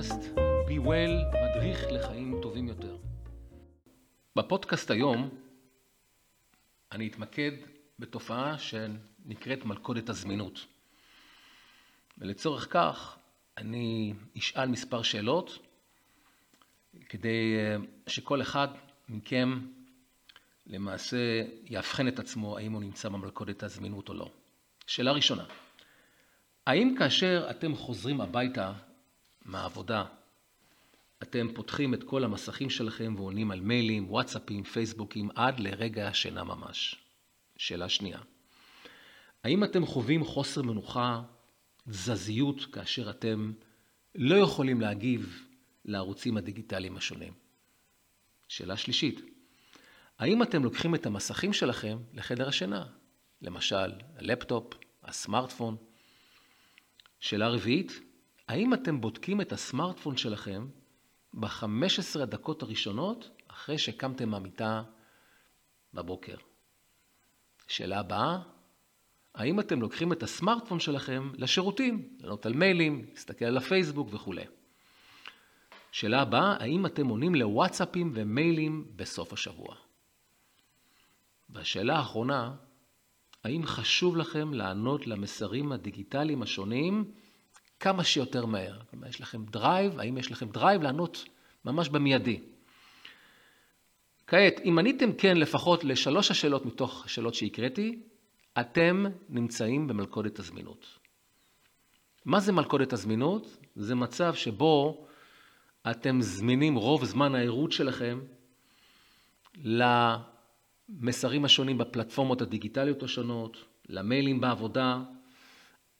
לפודקאסט Be Well, מדריך לחיים טובים יותר. בפודקאסט היום אני אתמקד בתופעה שנקראת מלכודת הזמינות. ולצורך כך אני אשאל מספר שאלות כדי אה, שכל אחד מכם למעשה יאבחן את עצמו האם הוא נמצא במלכודת הזמינות או לא. שאלה ראשונה, האם כאשר אתם חוזרים הביתה מהעבודה, אתם פותחים את כל המסכים שלכם ועונים על מיילים, וואטסאפים, פייסבוקים, עד לרגע השינה ממש? שאלה שנייה, האם אתם חווים חוסר מנוחה, תזזיות, כאשר אתם לא יכולים להגיב לערוצים הדיגיטליים השונים? שאלה שלישית, האם אתם לוקחים את המסכים שלכם לחדר השינה? למשל, הלפטופ, הסמארטפון. שאלה רביעית, האם אתם בודקים את הסמארטפון שלכם ב-15 הדקות הראשונות אחרי שקמתם מהמיטה בבוקר? שאלה הבאה, האם אתם לוקחים את הסמארטפון שלכם לשירותים, לענות על מיילים, להסתכל על הפייסבוק וכולי? שאלה הבאה, האם אתם עונים לוואטסאפים ומיילים בסוף השבוע? והשאלה האחרונה, האם חשוב לכם לענות למסרים הדיגיטליים השונים כמה שיותר מהר? כלומר, יש לכם drive, האם יש לכם drive לענות ממש במיידי? כעת, אם עניתם כן לפחות לשלוש השאלות מתוך השאלות שהקראתי, אתם נמצאים במלכודת הזמינות. מה זה מלכודת הזמינות? זה מצב שבו אתם זמינים רוב זמן הערות שלכם למסרים השונים בפלטפורמות הדיגיטליות השונות, למיילים בעבודה.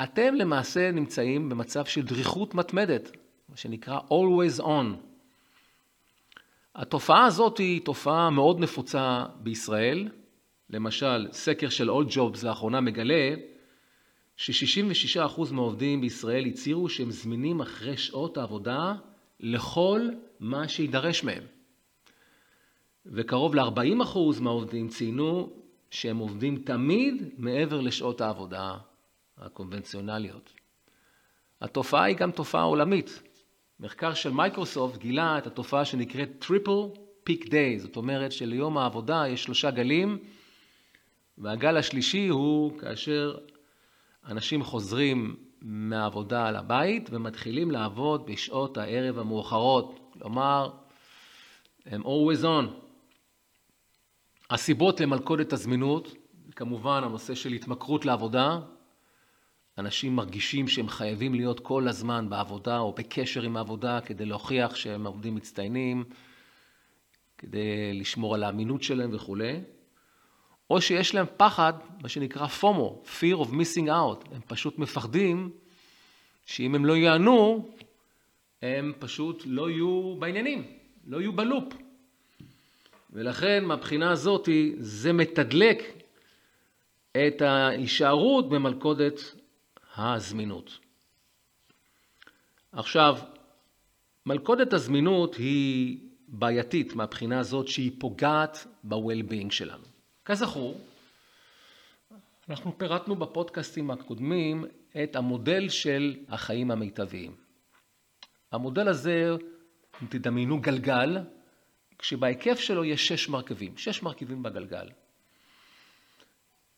אתם למעשה נמצאים במצב של דריכות מתמדת, מה שנקרא always on. התופעה הזאת היא תופעה מאוד נפוצה בישראל. למשל, סקר של All Jobs לאחרונה מגלה ש-66% מהעובדים בישראל הצהירו שהם זמינים אחרי שעות העבודה לכל מה שידרש מהם. וקרוב ל-40% מהעובדים ציינו שהם עובדים תמיד מעבר לשעות העבודה הקונבנציונליות. התופעה היא גם תופעה עולמית. מחקר של מייקרוסופט גילה את התופעה שנקראת Triple Peak Day, זאת אומרת שליום העבודה יש שלושה גלים, והגל השלישי הוא כאשר אנשים חוזרים מהעבודה לבית ומתחילים לעבוד בשעות הערב המאוחרות, כלומר, הם always on. הסיבות למלכודת הזמינות, כמובן הנושא של התמכרות לעבודה, אנשים מרגישים שהם חייבים להיות כל הזמן בעבודה או בקשר עם העבודה כדי להוכיח שהם עובדים מצטיינים, כדי לשמור על האמינות שלהם וכולי. או שיש להם פחד, מה שנקרא FOMO, Fear of Missing Out. הם פשוט מפחדים שאם הם לא יענו, הם פשוט לא יהיו בעניינים, לא יהיו בלופ. ולכן מהבחינה הזאת זה מתדלק את ההישארות במלכודת הזמינות. עכשיו, מלכודת הזמינות היא בעייתית מהבחינה הזאת שהיא פוגעת ב-well-being שלנו. כזכור, אנחנו פירטנו בפודקאסטים הקודמים את המודל של החיים המיטביים. המודל הזה, אם תדמיינו גלגל, כשבהיקף שלו יש שש מרכיבים, שש מרכיבים בגלגל.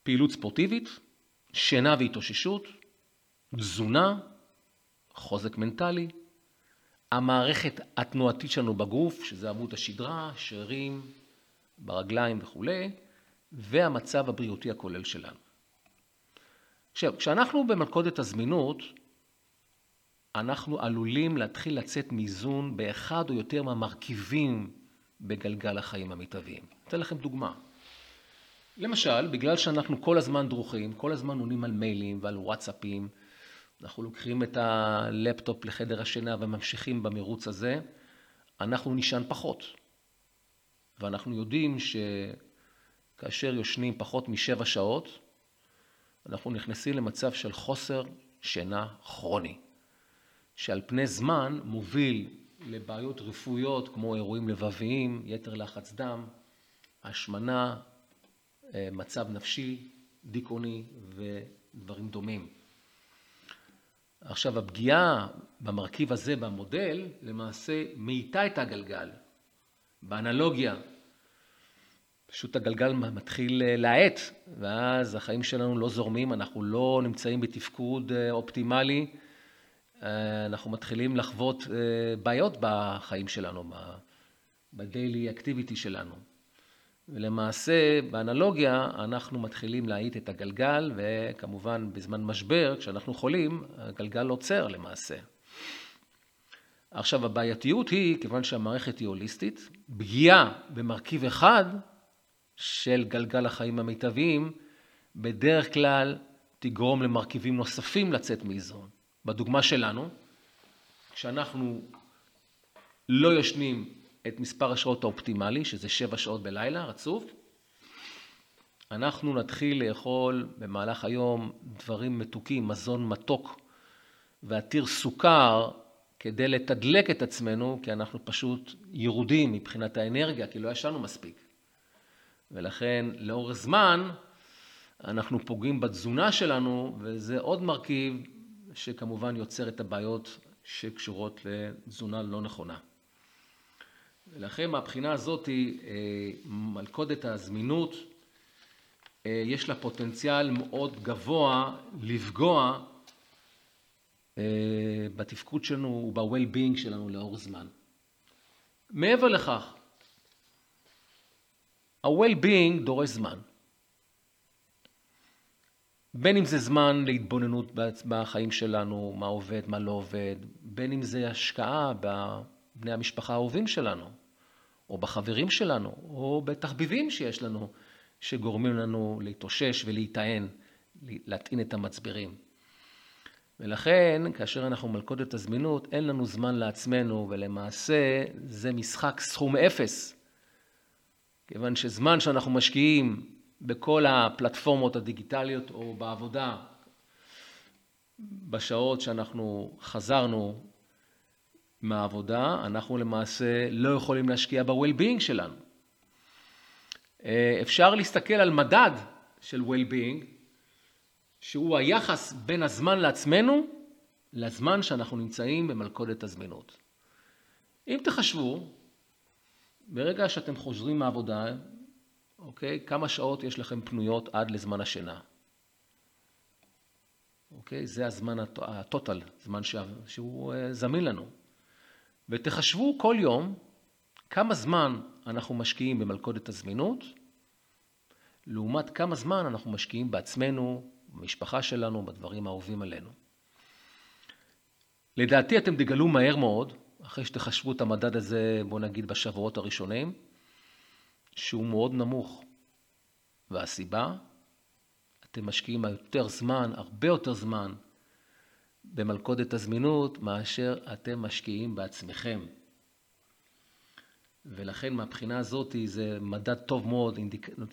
פעילות ספורטיבית, שינה והתאוששות, תזונה, חוזק מנטלי, המערכת התנועתית שלנו בגוף, שזה עמוד השדרה, שרירים, ברגליים וכולי, והמצב הבריאותי הכולל שלנו. עכשיו, כשאנחנו במלכודת הזמינות, אנחנו עלולים להתחיל לצאת מאיזון באחד או יותר מהמרכיבים בגלגל החיים המיטביים. אתן לכם דוגמה. למשל, בגלל שאנחנו כל הזמן דרוכים, כל הזמן עונים על מיילים ועל וואטסאפים, אנחנו לוקחים את הלפטופ לחדר השינה וממשיכים במרוץ הזה, אנחנו נשען פחות. ואנחנו יודעים שכאשר יושנים פחות משבע שעות, אנחנו נכנסים למצב של חוסר שינה כרוני, שעל פני זמן מוביל לבעיות רפואיות כמו אירועים לבביים, יתר לחץ דם, השמנה, אה, מצב נפשי, דיכאוני ודברים דומים. עכשיו, הפגיעה במרכיב הזה במודל, למעשה מאיטה את הגלגל. באנלוגיה, פשוט הגלגל מתחיל אה, להאט, ואז החיים שלנו לא זורמים, אנחנו לא נמצאים בתפקוד אה, אופטימלי, אה, אנחנו מתחילים לחוות בעיות בחיים שלנו, ב-daily activity שלנו. ולמעשה, באנלוגיה, אנחנו מתחילים להאיט את הגלגל, וכמובן בזמן משבר, כשאנחנו חולים, הגלגל עוצר למעשה. עכשיו, הבעייתיות היא, כיוון שהמערכת היא הוליסטית, פגיעה במרכיב אחד של גלגל החיים המיטביים, בדרך כלל תגרום למרכיבים נוספים לצאת מאיזון. בדוגמה שלנו, כשאנחנו לא ישנים את מספר השעות האופטימלי, שזה שבע שעות בלילה רצוף, אנחנו נתחיל לאכול במהלך היום דברים מתוקים, מזון מתוק ועתיר סוכר, כדי לתדלק את עצמנו, כי אנחנו פשוט ירודים מבחינת האנרגיה, כי לא ישנו מספיק. ולכן לאורך זמן אנחנו פוגעים בתזונה שלנו, וזה עוד מרכיב שכמובן יוצר את הבעיות שקשורות לתזונה לא נכונה. ולכן מהבחינה הזאת, אה, מלכודת הזמינות, אה, יש לה פוטנציאל מאוד גבוה לפגוע אה, בתפקוד שלנו וב-well-being שלנו לאורך זמן. מעבר לכך, ה-well-being דורש זמן. בין אם זה זמן להתבוננות בחיים שלנו, מה עובד, מה לא עובד, בין אם זה השקעה בבני המשפחה האהובים שלנו, או בחברים שלנו, או בתחביבים שיש לנו, שגורמים לנו להתאושש ולהיטען, להטעין את המצברים. ולכן, כאשר אנחנו מלכודת הזמינות, אין לנו זמן לעצמנו, ולמעשה זה משחק סכום אפס. כיוון שזמן שאנחנו משקיעים בכל הפלטפורמות הדיגיטליות או בעבודה, בשעות שאנחנו חזרנו מהעבודה, אנחנו למעשה לא יכולים להשקיע ב-well-being שלנו. אה, אפשר להסתכל על מדד של well-being, שהוא היחס בין הזמן לעצמנו לזמן שאנחנו נמצאים במלכודת הזמינות. אם תחשבו, ברגע שאתם חוזרים מהעבודה, אוקיי, כמה שעות יש לכם פנויות עד לזמן השינה? אוקיי, זה הזמן הטוטל, זמן שהוא אה, זמין לנו. ותחשבו כל יום כמה זמן אנחנו משקיעים במלכודת הזמינות, לעומת כמה זמן אנחנו משקיעים בעצמנו, במשפחה שלנו, בדברים האהובים עלינו. לדעתי אתם תגלו מהר מאוד, אחרי שתחשבו את המדד הזה, בואו נגיד בשבועות הראשונים, שהוא מאוד נמוך. והסיבה, אתם משקיעים יותר זמן, הרבה יותר זמן, במלכודת הזמינות מאשר אתם משקיעים בעצמכם. ולכן מהבחינה הזאת זה מדד טוב מאוד,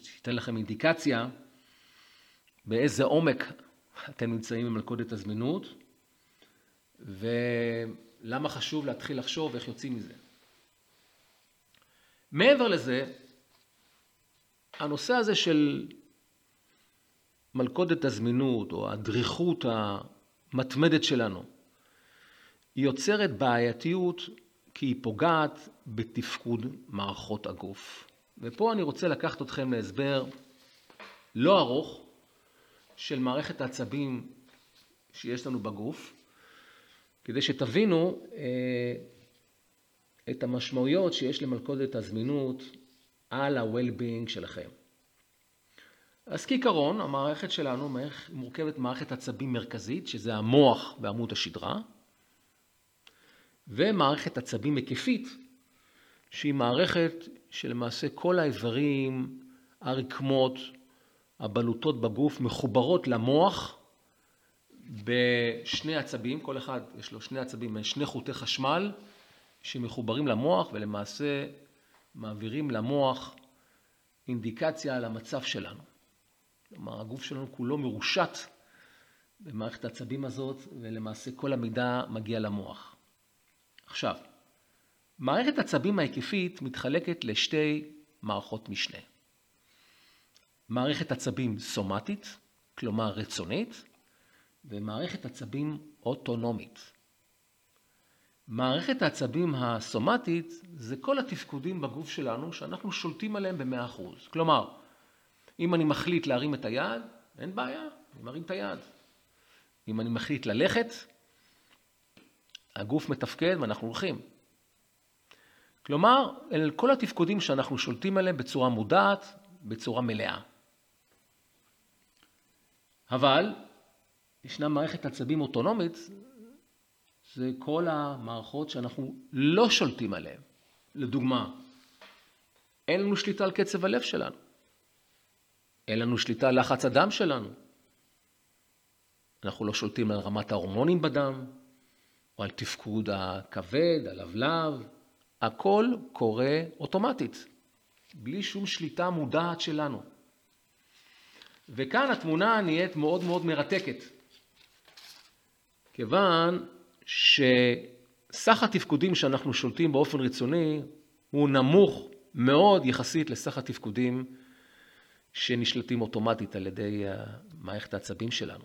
שייתן לכם אינדיקציה באיזה עומק אתם נמצאים במלכודת הזמינות ולמה חשוב להתחיל לחשוב איך יוצאים מזה. מעבר לזה, הנושא הזה של מלכודת הזמינות או הדריכות המתמדת שלנו, היא יוצרת בעייתיות כי היא פוגעת בתפקוד מערכות הגוף. ופה אני רוצה לקחת אתכם להסבר לא ארוך של מערכת העצבים שיש לנו בגוף, כדי שתבינו אה, את המשמעויות שיש למלכודת הזמינות על ה-well-being שלכם. אז כעיקרון, המערכת שלנו מורכבת מערכת עצבים מרכזית, שזה המוח ועמוד השדרה, ומערכת עצבים היקפית, שהיא מערכת שלמעשה כל האיברים, הרקמות, הבלוטות בגוף מחוברות למוח בשני עצבים, כל אחד יש לו שני עצבים, שני חוטי חשמל שמחוברים למוח ולמעשה מעבירים למוח אינדיקציה על המצב שלנו. כלומר, הגוף שלנו כולו מרושת במערכת העצבים הזאת, ולמעשה כל המידע מגיע למוח. עכשיו, מערכת העצבים ההיקפית מתחלקת לשתי מערכות משנה. מערכת עצבים סומטית, כלומר רצונית, ומערכת עצבים אוטונומית. מערכת העצבים הסומטית זה כל התפקודים בגוף שלנו שאנחנו שולטים עליהם ב-100%. כלומר, אם אני מחליט להרים את היד, אין בעיה, אני מרים את היד. אם אני מחליט ללכת, הגוף מתפקד ואנחנו הולכים. כלומר, אלה כל התפקודים שאנחנו שולטים עליהם בצורה מודעת, בצורה מלאה. אבל ישנה מערכת עצבים אוטונומית, זה כל המערכות שאנחנו לא שולטים עליהן. לדוגמה, אין לנו שליטה על קצב הלב שלנו. אין לנו שליטה על לחץ הדם שלנו. אנחנו לא שולטים על רמת ההורמונים בדם, או על תפקוד הכבד, הלבלב. הכל קורה אוטומטית, בלי שום שליטה מודעת שלנו. וכאן התמונה נהיית מאוד מאוד מרתקת. כיוון שסך התפקודים שאנחנו שולטים באופן רצוני הוא נמוך מאוד יחסית לסך התפקודים שנשלטים אוטומטית על ידי מערכת העצבים שלנו.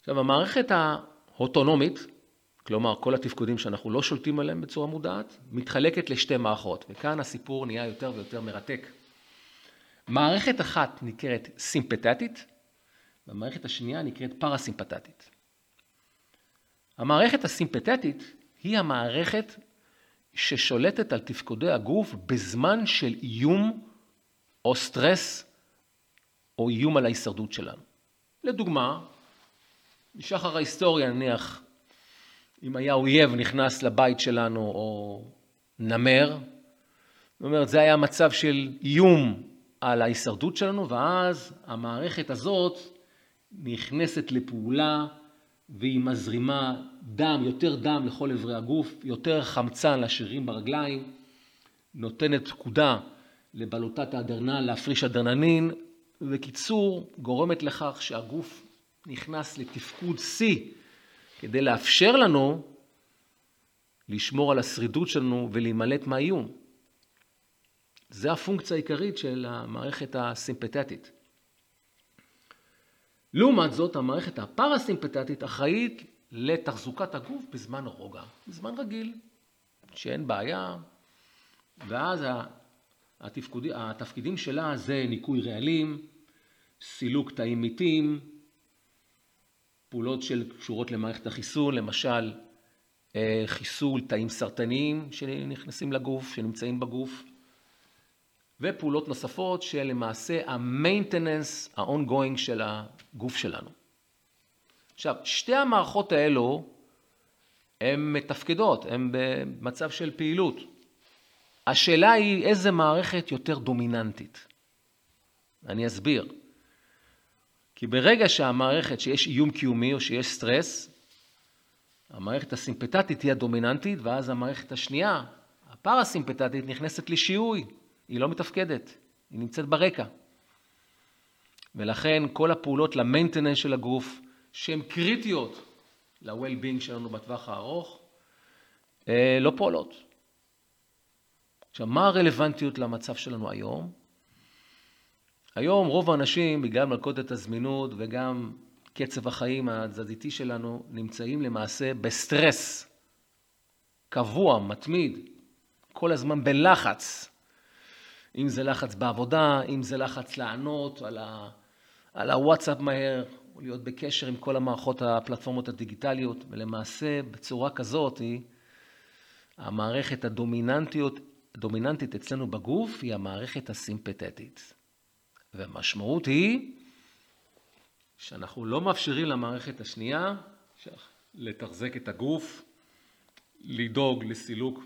עכשיו, המערכת האוטונומית, כלומר כל התפקודים שאנחנו לא שולטים עליהם בצורה מודעת, מתחלקת לשתי מערכות, וכאן הסיפור נהיה יותר ויותר מרתק. מערכת אחת נקראת סימפתטית, והמערכת השנייה נקראת פרסימפטטית. המערכת הסימפתטית היא המערכת ששולטת על תפקודי הגוף בזמן של איום או סטרס או איום על ההישרדות שלנו. לדוגמה, משחר ההיסטוריה נניח, אם היה אויב נכנס לבית שלנו או נמר, זאת אומרת, זה היה מצב של איום על ההישרדות שלנו, ואז המערכת הזאת נכנסת לפעולה והיא מזרימה דם, יותר דם לכל אברי הגוף, יותר חמצן לשרירים ברגליים, נותנת פקודה לבלוטת האדרנל להפריש אדרננין, ובקיצור, גורמת לכך שהגוף נכנס לתפקוד שיא כדי לאפשר לנו לשמור על השרידות שלנו ולהימלט מהאיום. זה הפונקציה העיקרית של המערכת הסימפתטית. לעומת זאת, המערכת הפרסימפטטית אחראית לתחזוקת הגוף בזמן רוגע, בזמן רגיל, שאין בעיה, ואז התפקודים, התפקידים שלה זה ניקוי רעלים, סילוק תאים מתים, פעולות של קשורות למערכת החיסון, למשל אה, חיסול תאים סרטניים שנכנסים לגוף, שנמצאים בגוף, ופעולות נוספות שלמעשה ה-maintenance, ה-ongoing של הגוף שלנו. עכשיו, שתי המערכות האלו הן מתפקדות, הן במצב של פעילות. השאלה היא איזה מערכת יותר דומיננטית. אני אסביר. כי ברגע שהמערכת, שיש איום קיומי או שיש סטרס, המערכת הסימפטטית היא הדומיננטית, ואז המערכת השנייה, הפרסימפטטית, נכנסת לשיהוי. היא לא מתפקדת, היא נמצאת ברקע. ולכן כל הפעולות למיינטננס של הגוף, שהן קריטיות ל-well-being שלנו בטווח הארוך, אה, לא פועלות. עכשיו, מה הרלוונטיות למצב שלנו היום? היום רוב האנשים, בגלל מלכודת הזמינות וגם קצב החיים התזזיתי שלנו, נמצאים למעשה בסטרס קבוע, מתמיד, כל הזמן בלחץ. אם זה לחץ בעבודה, אם זה לחץ לענות על, ה, על הוואטסאפ מהר, או להיות בקשר עם כל המערכות, הפלטפורמות הדיגיטליות, ולמעשה בצורה כזאת היא המערכת הדומיננטיות, הדומיננטית אצלנו בגוף היא המערכת הסימפתטית. והמשמעות היא שאנחנו לא מאפשרים למערכת השנייה לתחזק את הגוף, לדאוג לסילוק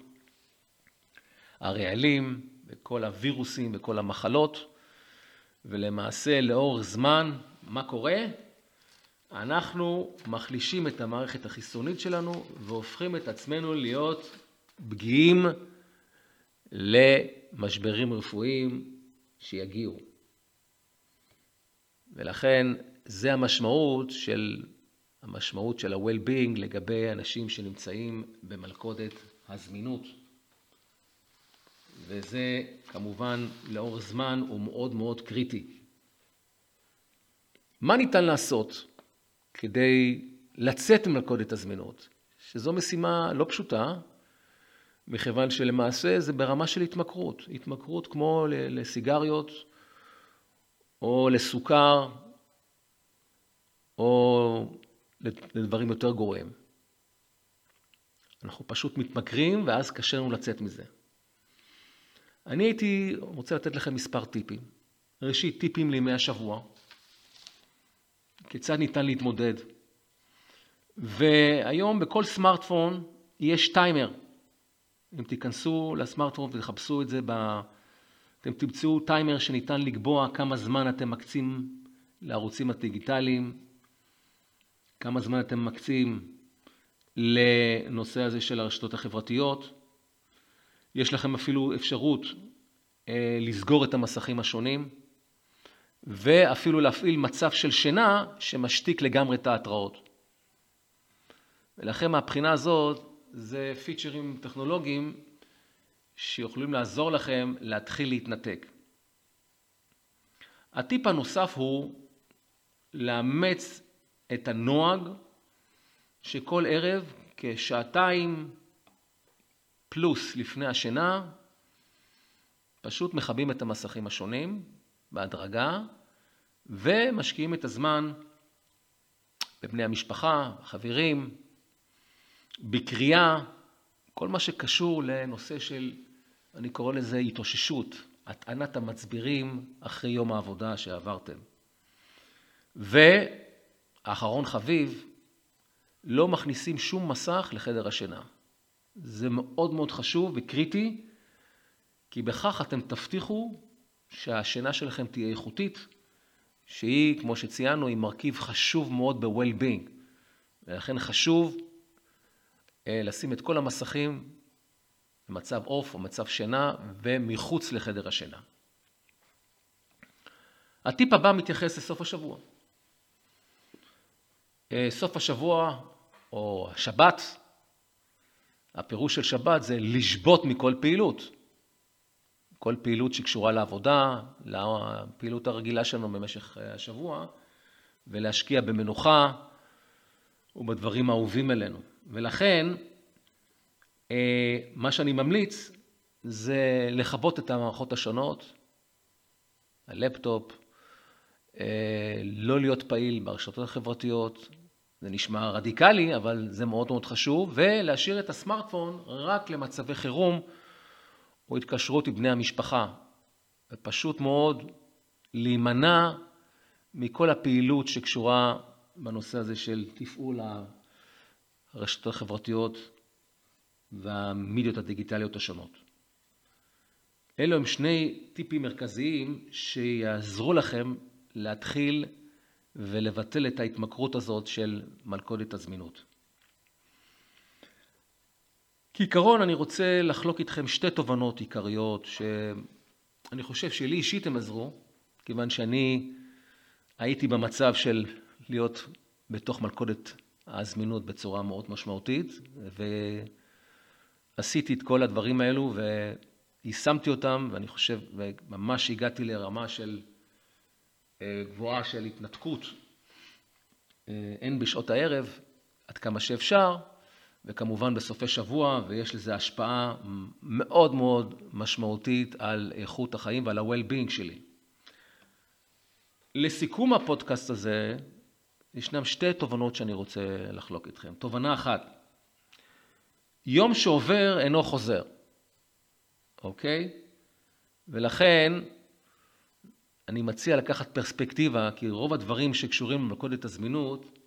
הרעלים, וכל הווירוסים וכל המחלות, ולמעשה לאורך זמן, מה קורה? אנחנו מחלישים את המערכת החיסונית שלנו והופכים את עצמנו להיות פגיעים למשברים רפואיים שיגיעו. ולכן זה המשמעות של, המשמעות של ה-well-being לגבי אנשים שנמצאים במלכודת הזמינות. וזה כמובן לאורך זמן הוא מאוד מאוד קריטי. מה ניתן לעשות כדי לצאת ממלכודת הזמינות, שזו משימה לא פשוטה, מכיוון שלמעשה זה ברמה של התמכרות. התמכרות כמו לסיגריות, או לסוכר, או לדברים יותר גרועים. אנחנו פשוט מתמכרים, ואז קשה לנו לצאת מזה. אני הייתי רוצה לתת לכם מספר טיפים. ראשית, טיפים לימי השבוע. כיצד ניתן להתמודד. והיום בכל סמארטפון יש טיימר. אם תיכנסו לסמארטפון ותחפשו את זה, ב... אתם תמצאו טיימר שניתן לקבוע כמה זמן אתם מקצים לערוצים הדיגיטליים, כמה זמן אתם מקצים לנושא הזה של הרשתות החברתיות. יש לכם אפילו אפשרות אה, לסגור את המסכים השונים, ואפילו להפעיל מצב של שינה שמשתיק לגמרי את ההתראות. ולכן מהבחינה הזאת, זה פיצ'רים טכנולוגיים שיכולים לעזור לכם להתחיל להתנתק. הטיפ הנוסף הוא לאמץ את הנוהג שכל ערב כשעתיים פלוס לפני השינה פשוט מכבים את המסכים השונים בהדרגה ומשקיעים את הזמן בבני המשפחה, חברים, בקריאה, כל מה שקשור לנושא של, אני קורא לזה התאוששות, הטענת המצבירים אחרי יום העבודה שעברתם. ואחרון חביב, לא מכניסים שום מסך לחדר השינה. זה מאוד מאוד חשוב וקריטי, כי בכך אתם תבטיחו שהשינה שלכם תהיה איכותית, שהיא, כמו שציינו, היא מרכיב חשוב מאוד ב-well-being. ולכן חשוב לשים את כל המסכים במצב עוף או מצב שינה ומחוץ לחדר השינה. הטיפ הבא מתייחס לסוף השבוע. אה, סוף השבוע או השבת, הפירוש של שבת זה לשבות מכל פעילות. כל פעילות שקשורה לעבודה, לפעילות הרגילה שלנו במשך אה, השבוע, ולהשקיע במנוחה ובדברים האהובים עלינו. ולכן, אה, מה שאני ממליץ זה לכבות את המערכות השונות, הלפטופ, אה, לא להיות פעיל ברשתות החברתיות, זה נשמע רדיקלי, אבל זה מאוד מאוד חשוב, ולהשאיר את הסמארטפון רק למצבי חירום או התקשרות עם בני המשפחה. ופשוט מאוד להימנע מכל הפעילות שקשורה בנושא הזה של תפעול הרשתות החברתיות והמידיות הדיגיטליות השונות. אלו הם שני טיפים מרכזיים שיעזרו לכם להתחיל ולבטל את ההתמכרות הזאת של מלכודת הזמינות. כעיקרון אני רוצה לחלוק איתכם שתי תובנות עיקריות שאני חושב שלי אישית הם עזרו, כיוון שאני הייתי במצב של להיות בתוך מלכודת הזמינות בצורה מאוד משמעותית, ועשיתי את כל הדברים האלו ויישמתי אותם, ואני חושב, וממש הגעתי לרמה של אה, גבוהה של התנתקות, אה, הן בשעות הערב, עד כמה שאפשר, וכמובן בסופי שבוע, ויש לזה השפעה מאוד מאוד משמעותית על איכות החיים ועל ה-well-being שלי. לסיכום הפודקאסט הזה, ישנם שתי תובנות שאני רוצה לחלוק איתכם. תובנה אחת, יום שעובר אינו חוזר, אוקיי? ולכן אני מציע לקחת פרספקטיבה, כי רוב הדברים שקשורים למלכודת הזמינות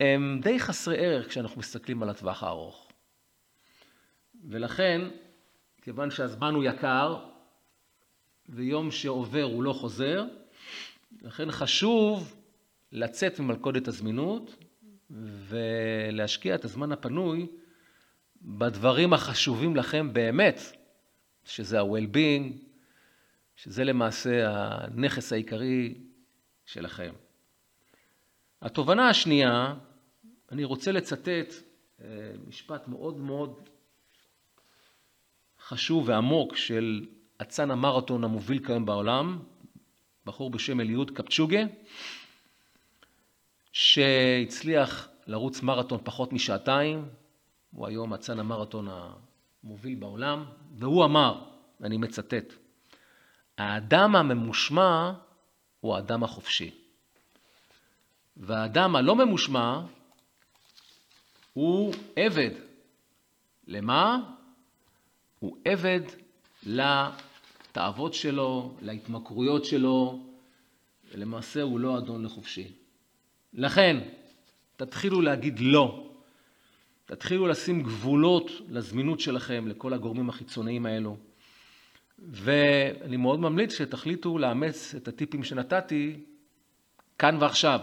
הם די חסרי ערך כשאנחנו מסתכלים על הטווח הארוך. ולכן, כיוון שהזמן הוא יקר ויום שעובר הוא לא חוזר, לכן חשוב לצאת ממלכודת הזמינות ולהשקיע את הזמן הפנוי בדברים החשובים לכם באמת, שזה ה-well-being, שזה למעשה הנכס העיקרי שלכם. התובנה השנייה, אני רוצה לצטט אה, משפט מאוד מאוד חשוב ועמוק של אצן המרתון המוביל כיום בעולם, בחור בשם אליוד קפצ'וגה, שהצליח לרוץ מרתון פחות משעתיים, הוא היום אצן המרתון המוביל בעולם, והוא אמר, אני מצטט, האדם הממושמע הוא האדם החופשי. והאדם הלא ממושמע הוא עבד. למה? הוא עבד לתאוות שלו, להתמכרויות שלו, ולמעשה הוא לא אדון לחופשי. לכן, תתחילו להגיד לא. תתחילו לשים גבולות לזמינות שלכם, לכל הגורמים החיצוניים האלו. ואני מאוד ממליץ שתחליטו לאמץ את הטיפים שנתתי כאן ועכשיו.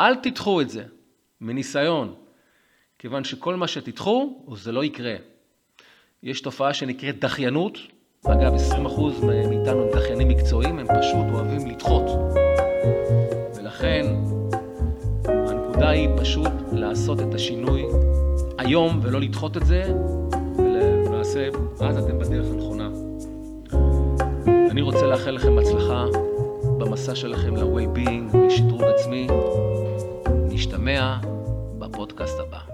אל תדחו את זה, מניסיון, כיוון שכל מה שתדחו, זה לא יקרה. יש תופעה שנקראת דחיינות, אגב, 20% מאיתנו הם דחיינים מקצועיים, הם פשוט אוהבים לדחות. פשוט לעשות את השינוי היום ולא לדחות את זה, ולמעשה, אז אתם בדרך הנכונה. אני רוצה לאחל לכם הצלחה במסע שלכם ל-Well-being, לשדרוג עצמי. נשתמע בפודקאסט הבא.